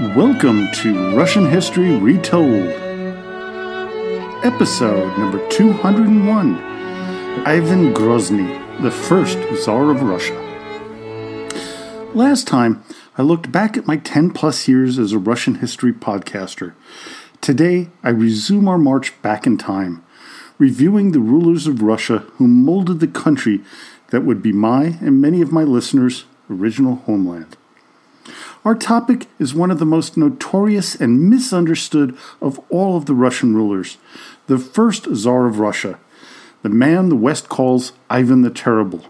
Welcome to Russian History Retold, episode number 201 Ivan Grozny, the first Tsar of Russia. Last time, I looked back at my 10 plus years as a Russian history podcaster. Today, I resume our march back in time, reviewing the rulers of Russia who molded the country that would be my and many of my listeners' original homeland. Our topic is one of the most notorious and misunderstood of all of the Russian rulers, the first Tsar of Russia, the man the West calls Ivan the Terrible,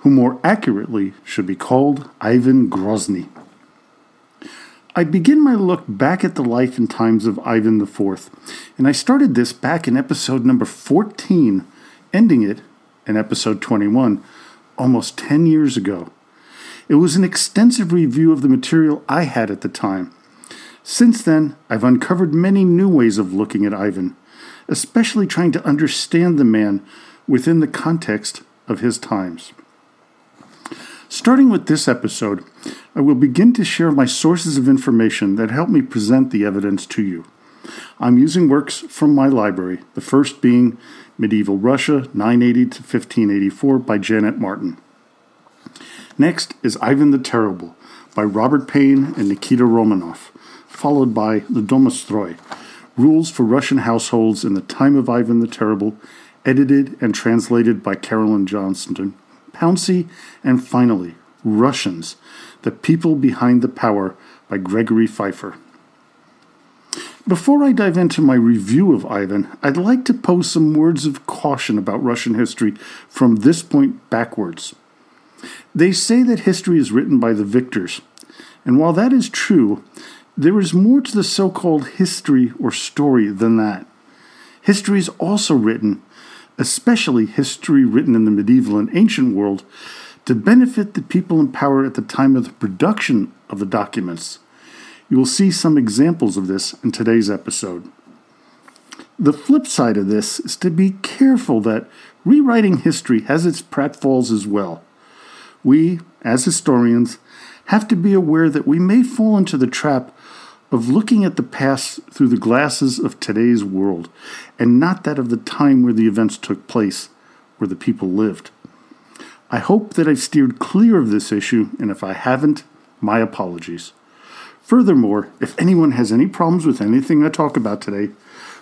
who more accurately should be called Ivan Grozny. I begin my look back at the life and times of Ivan IV, and I started this back in episode number 14, ending it in episode 21, almost 10 years ago. It was an extensive review of the material I had at the time. Since then, I've uncovered many new ways of looking at Ivan, especially trying to understand the man within the context of his times. Starting with this episode, I will begin to share my sources of information that help me present the evidence to you. I'm using works from my library, the first being Medieval Russia 980 to 1584 by Janet Martin. Next is Ivan the Terrible by Robert Payne and Nikita Romanoff, followed by The Domostroy, Rules for Russian Households in the Time of Ivan the Terrible, edited and translated by Carolyn Johnston, Pouncy, and finally, Russians, The People Behind the Power by Gregory Feifer. Before I dive into my review of Ivan, I'd like to pose some words of caution about Russian history from this point backwards. They say that history is written by the victors. And while that is true, there is more to the so called history or story than that. History is also written, especially history written in the medieval and ancient world, to benefit the people in power at the time of the production of the documents. You will see some examples of this in today's episode. The flip side of this is to be careful that rewriting history has its pratfalls as well. We, as historians, have to be aware that we may fall into the trap of looking at the past through the glasses of today's world and not that of the time where the events took place, where the people lived. I hope that I've steered clear of this issue, and if I haven't, my apologies. Furthermore, if anyone has any problems with anything I talk about today,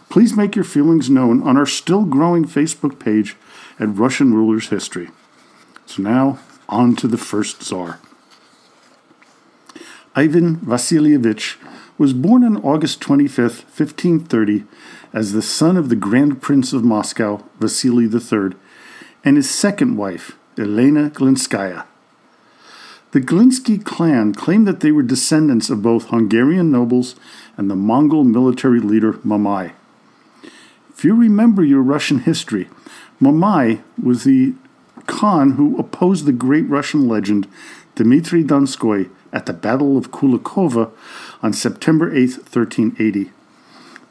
please make your feelings known on our still growing Facebook page at Russian Rulers History. So now, on to the first Tsar. Ivan Vasilievich was born on August 25, 1530, as the son of the Grand Prince of Moscow, Vasily III, and his second wife, Elena Glinskaya. The Glinsky clan claimed that they were descendants of both Hungarian nobles and the Mongol military leader Mamai. If you remember your Russian history, Mamai was the Khan who opposed the great Russian legend Dmitry Donskoy at the Battle of Kulikovo on September 8, 1380.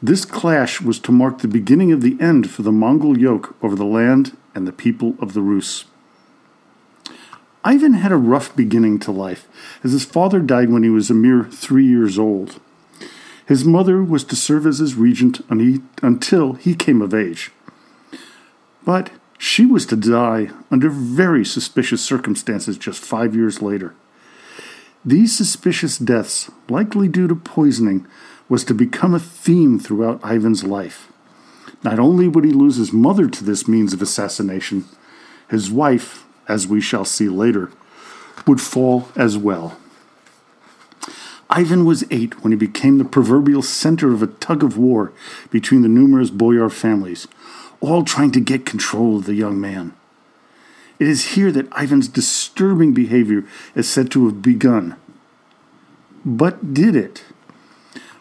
This clash was to mark the beginning of the end for the Mongol yoke over the land and the people of the Rus. Ivan had a rough beginning to life, as his father died when he was a mere three years old. His mother was to serve as his regent until he came of age. But she was to die under very suspicious circumstances just five years later. These suspicious deaths, likely due to poisoning, was to become a theme throughout Ivan's life. Not only would he lose his mother to this means of assassination, his wife, as we shall see later, would fall as well. Ivan was eight when he became the proverbial center of a tug of war between the numerous boyar families, all trying to get control of the young man. It is here that Ivan's disturbing behavior is said to have begun. But did it?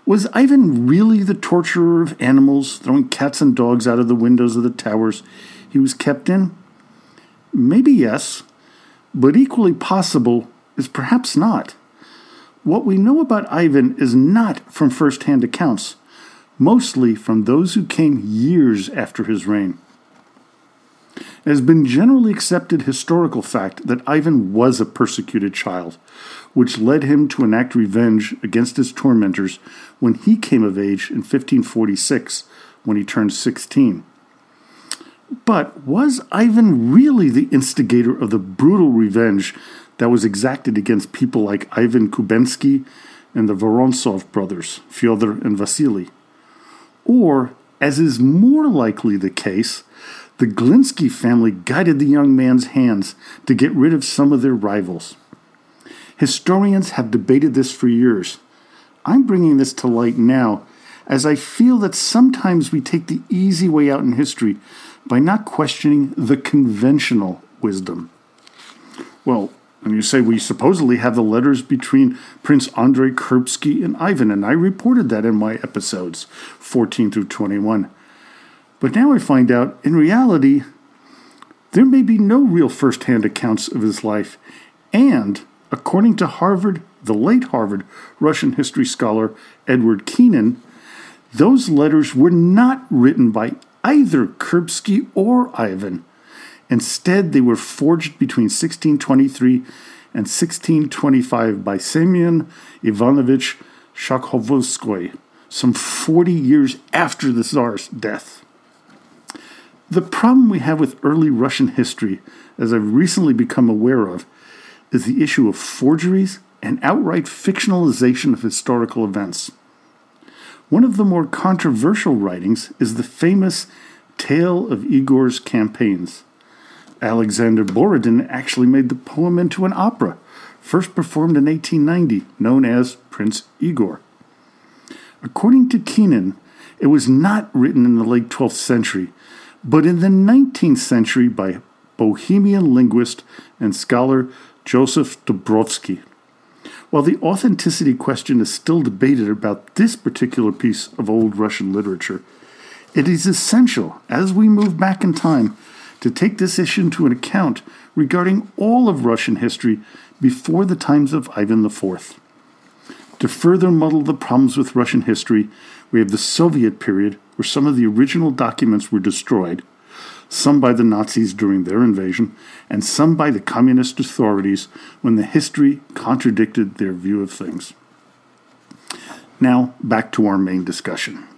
Was Ivan really the torturer of animals, throwing cats and dogs out of the windows of the towers he was kept in? Maybe yes, but equally possible is perhaps not. What we know about Ivan is not from first hand accounts, mostly from those who came years after his reign. It has been generally accepted historical fact that Ivan was a persecuted child, which led him to enact revenge against his tormentors when he came of age in 1546 when he turned 16. But was Ivan really the instigator of the brutal revenge that was exacted against people like Ivan Kubensky and the Vorontsov brothers, Fyodor and Vasily? Or, as is more likely the case, the Glinsky family guided the young man's hands to get rid of some of their rivals. Historians have debated this for years. I'm bringing this to light now as I feel that sometimes we take the easy way out in history by not questioning the conventional wisdom. Well, and you say we supposedly have the letters between Prince Andrei Kurbsky and Ivan, and I reported that in my episodes 14 through 21. But now I find out, in reality, there may be no real first hand accounts of his life, and according to Harvard, the late Harvard Russian history scholar Edward Keenan, those letters were not written by either Kurbsky or Ivan. Instead, they were forged between 1623 and 1625 by Semyon Ivanovich Shakhovskoy, some 40 years after the Tsar's death. The problem we have with early Russian history, as I've recently become aware of, is the issue of forgeries and outright fictionalization of historical events. One of the more controversial writings is the famous Tale of Igor's Campaigns. Alexander Borodin actually made the poem into an opera, first performed in 1890, known as Prince Igor. According to Keenan, it was not written in the late 12th century, but in the 19th century by Bohemian linguist and scholar Joseph Dobzhansky. While the authenticity question is still debated about this particular piece of old Russian literature, it is essential, as we move back in time, to take this issue into account regarding all of Russian history before the times of Ivan IV. To further muddle the problems with Russian history, we have the Soviet period, where some of the original documents were destroyed, some by the Nazis during their invasion, and some by the communist authorities when the history contradicted their view of things. Now, back to our main discussion.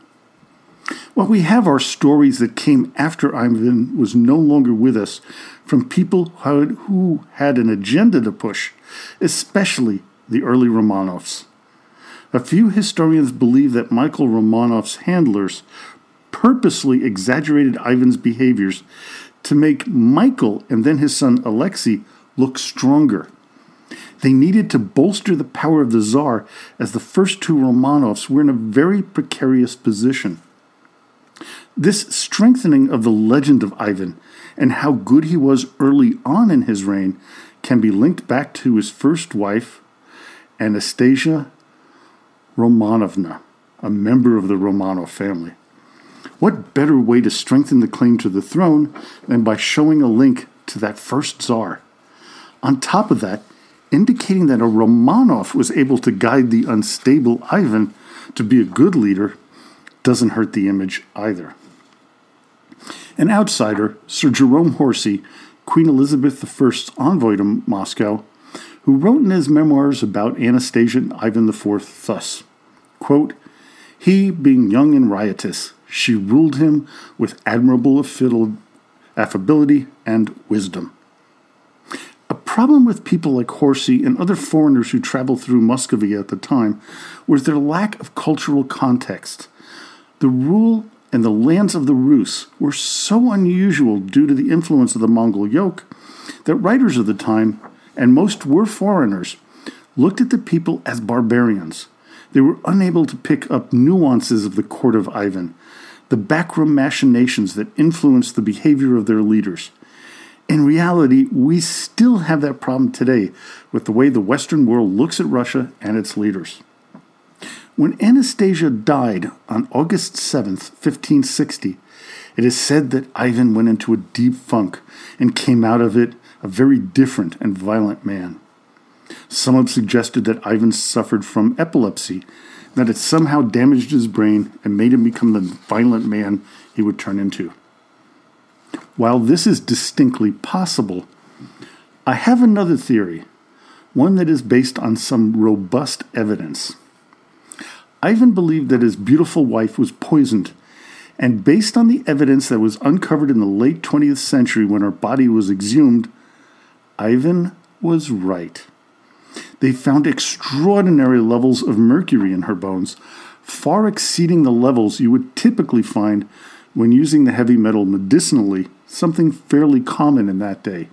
Well, we have our stories that came after Ivan was no longer with us from people who had an agenda to push, especially the early Romanovs. A few historians believe that Michael Romanov's handlers purposely exaggerated Ivan's behaviors to make Michael and then his son Alexei look stronger. They needed to bolster the power of the Tsar, as the first two Romanovs were in a very precarious position. This strengthening of the legend of Ivan and how good he was early on in his reign can be linked back to his first wife, Anastasia Romanovna, a member of the Romanov family. What better way to strengthen the claim to the throne than by showing a link to that first czar? On top of that, indicating that a Romanov was able to guide the unstable Ivan to be a good leader doesn't hurt the image either. An outsider, Sir Jerome Horsey, Queen Elizabeth I's envoy to Moscow, who wrote in his memoirs about Anastasia and Ivan IV thus quote, He, being young and riotous, she ruled him with admirable affability and wisdom. A problem with people like Horsey and other foreigners who traveled through Muscovy at the time was their lack of cultural context. The rule and the lands of the Rus were so unusual due to the influence of the Mongol yoke that writers of the time, and most were foreigners, looked at the people as barbarians. They were unable to pick up nuances of the court of Ivan, the backroom machinations that influence the behavior of their leaders. In reality, we still have that problem today with the way the Western world looks at Russia and its leaders. When Anastasia died on August 7th, 1560, it is said that Ivan went into a deep funk and came out of it a very different and violent man. Some have suggested that Ivan suffered from epilepsy that it somehow damaged his brain and made him become the violent man he would turn into. While this is distinctly possible, I have another theory, one that is based on some robust evidence. Ivan believed that his beautiful wife was poisoned, and based on the evidence that was uncovered in the late 20th century when her body was exhumed, Ivan was right. They found extraordinary levels of mercury in her bones, far exceeding the levels you would typically find when using the heavy metal medicinally, something fairly common in that day.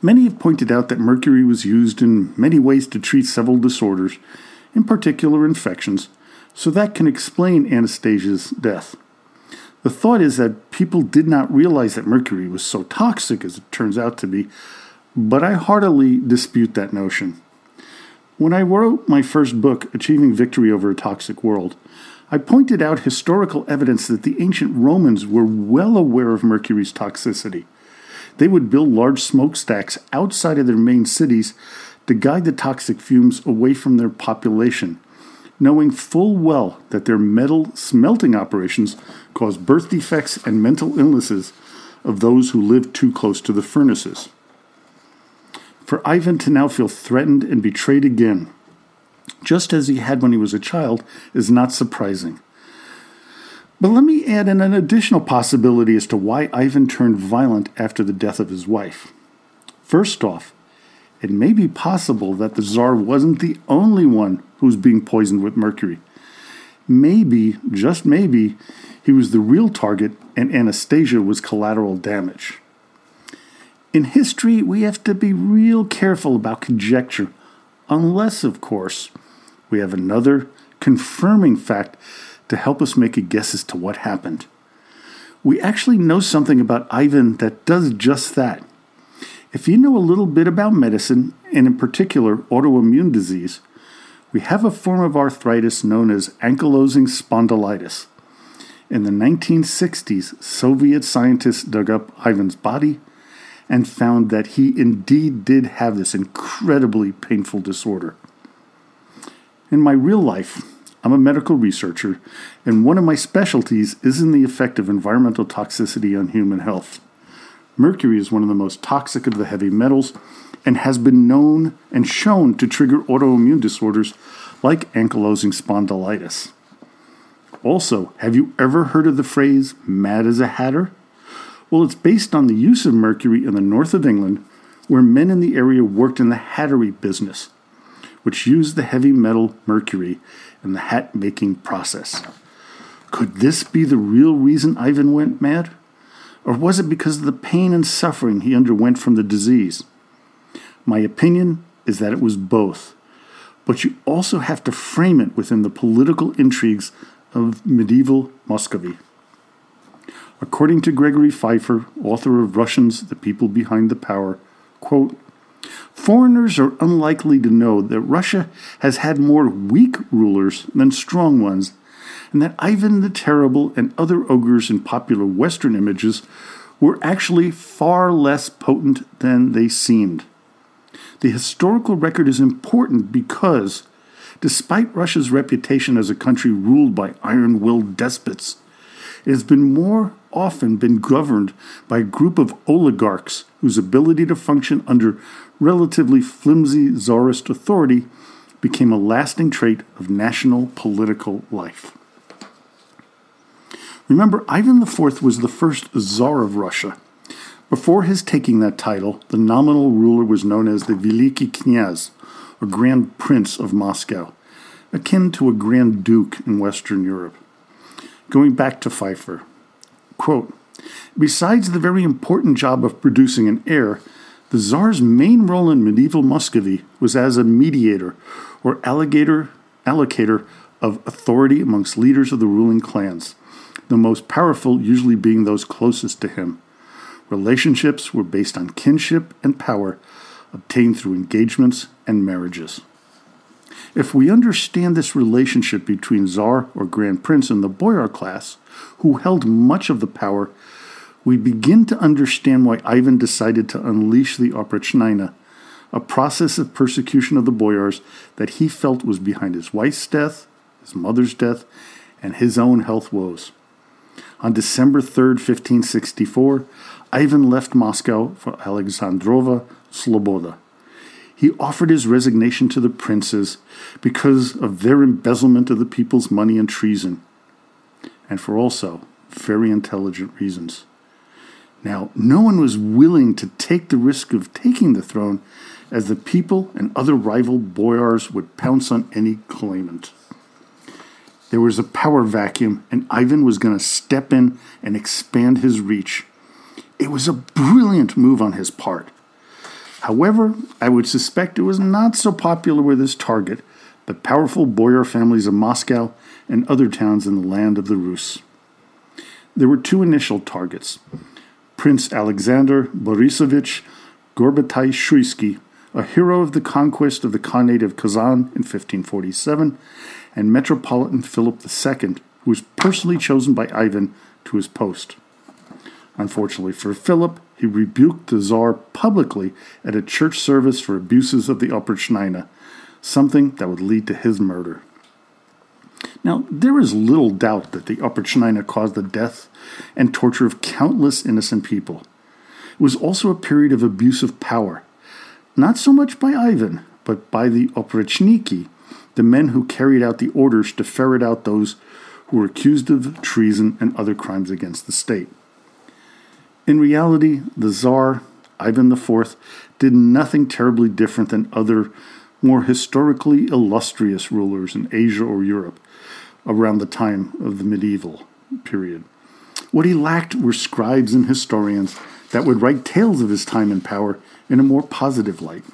Many have pointed out that mercury was used in many ways to treat several disorders, in particular infections, so that can explain Anastasia's death. The thought is that people did not realize that mercury was so toxic as it turns out to be, but I heartily dispute that notion. When I wrote my first book, Achieving Victory Over a Toxic World, I pointed out historical evidence that the ancient Romans were well aware of mercury's toxicity. They would build large smokestacks outside of their main cities to guide the toxic fumes away from their population, knowing full well that their metal smelting operations cause birth defects and mental illnesses of those who live too close to the furnaces. For Ivan to now feel threatened and betrayed again, just as he had when he was a child, is not surprising. But let me add in an additional possibility as to why Ivan turned violent after the death of his wife. First off, it may be possible that the Tsar wasn't the only one who was being poisoned with mercury. Maybe, just maybe, he was the real target and Anastasia was collateral damage. In history, we have to be real careful about conjecture, unless, of course, we have another confirming fact to help us make a guess as to what happened. We actually know something about Ivan that does just that. If you know a little bit about medicine, and in particular autoimmune disease, we have a form of arthritis known as ankylosing spondylitis. In the 1960s, Soviet scientists dug up Ivan's body and found that he indeed did have this incredibly painful disorder. In my real life, I'm a medical researcher, and one of my specialties is in the effect of environmental toxicity on human health. Mercury is one of the most toxic of the heavy metals and has been known and shown to trigger autoimmune disorders like ankylosing spondylitis. Also, have you ever heard of the phrase mad as a hatter? Well, it's based on the use of mercury in the north of England, where men in the area worked in the hattery business, which used the heavy metal mercury in the hat making process. Could this be the real reason Ivan went mad? Or was it because of the pain and suffering he underwent from the disease? My opinion is that it was both. But you also have to frame it within the political intrigues of medieval Muscovy. According to Gregory Feifer, author of Russians, The People Behind the Power, quote, Foreigners are unlikely to know that Russia has had more weak rulers than strong ones, and that Ivan the Terrible and other ogres in popular Western images were actually far less potent than they seemed. The historical record is important because, despite Russia's reputation as a country ruled by iron willed despots, it has been more often been governed by a group of oligarchs whose ability to function under relatively flimsy czarist authority became a lasting trait of national political life. Remember, Ivan IV was the first Tsar of Russia. Before his taking that title, the nominal ruler was known as the Veliki Knyaz, or Grand Prince of Moscow, akin to a Grand Duke in Western Europe. Going back to Feifer, quote, Besides the very important job of producing an heir, the Tsar's main role in medieval Muscovy was as a mediator or alligator, allocator of authority amongst leaders of the ruling clans, the most powerful usually being those closest to him. Relationships were based on kinship and power obtained through engagements and marriages. If we understand this relationship between Tsar or Grand Prince and the boyar class, who held much of the power we begin to understand why Ivan decided to unleash the Oprichnina, a process of persecution of the boyars that he felt was behind his wife's death, his mother's death, and his own health woes. On December 3, 1564, Ivan left Moscow for Alexandrova Sloboda. He offered his resignation to the princes because of their embezzlement of the people's money and treason, and for also very intelligent reasons. Now, no one was willing to take the risk of taking the throne, as the people and other rival boyars would pounce on any claimant. There was a power vacuum, and Ivan was going to step in and expand his reach. It was a brilliant move on his part. However, I would suspect it was not so popular with his target, the powerful boyar families of Moscow and other towns in the land of the Rus. There were two initial targets Prince Alexander Borisovich Gorbaty Shuisky, a hero of the conquest of the Khanate of Kazan in 1547, and Metropolitan Philip II, who was personally chosen by Ivan to his post. Unfortunately for Philip, he rebuked the Tsar publicly at a church service for abuses of the Upper Oprichnina, something that would lead to his murder. Now, there is little doubt that the Upper Oprichnina caused the death and torture of countless innocent people. It was also a period of abuse of power, not so much by Ivan, but by the Oprichniki, the men who carried out the orders to ferret out those who were accused of treason and other crimes against the state. In reality, the Tsar, Ivan IV, did nothing terribly different than other more historically illustrious rulers in Asia or Europe around the time of the medieval period. What he lacked were scribes and historians that would write tales of his time in power in a more positive light.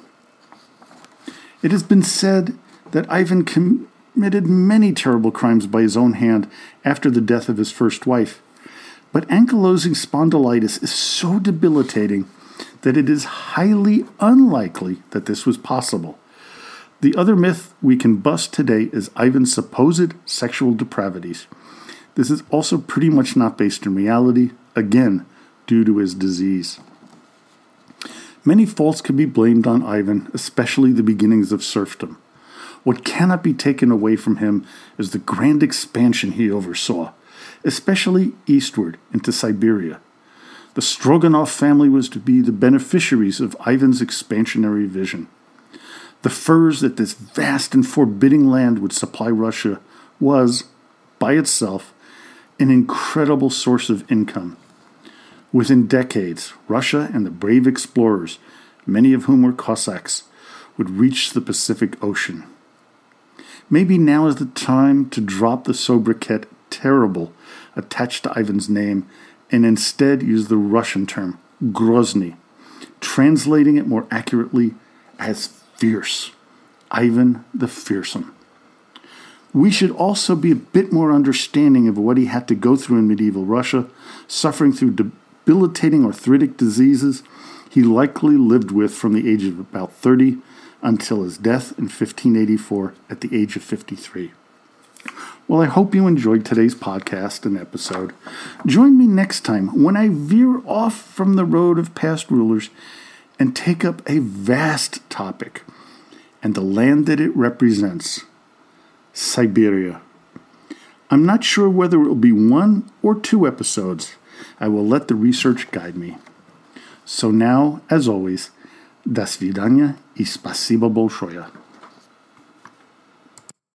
It has been said that Ivan committed many terrible crimes by his own hand after the death of his first wife, but ankylosing spondylitis is so debilitating that it is highly unlikely that this was possible. The other myth we can bust today is Ivan's supposed sexual depravities. This is also pretty much not based in reality, again, due to his disease. Many faults can be blamed on Ivan, especially the beginnings of serfdom. What cannot be taken away from him is the grand expansion he oversaw especially eastward into Siberia. The Stroganov family was to be the beneficiaries of Ivan's expansionary vision. The furs that this vast and forbidding land would supply Russia was, by itself, an incredible source of income. Within decades, Russia and the brave explorers, many of whom were Cossacks, would reach the Pacific Ocean. Maybe now is the time to drop the sobriquet terrible attached to Ivan's name and instead use the Russian term, Grozny, translating it more accurately as fierce. Ivan the Fearsome. We should also be a bit more understanding of what he had to go through in medieval Russia, suffering through debilitating arthritic diseases he likely lived with from the age of about 30 until his death in 1584 at the age of 53. Well, I hope you enjoyed today's podcast and episode. Join me next time when I veer off from the road of past rulers and take up a vast topic and the land that it represents Siberia. I'm not sure whether it will be one or two episodes. I will let the research guide me. So now, as always, до свидания и спасибо большое.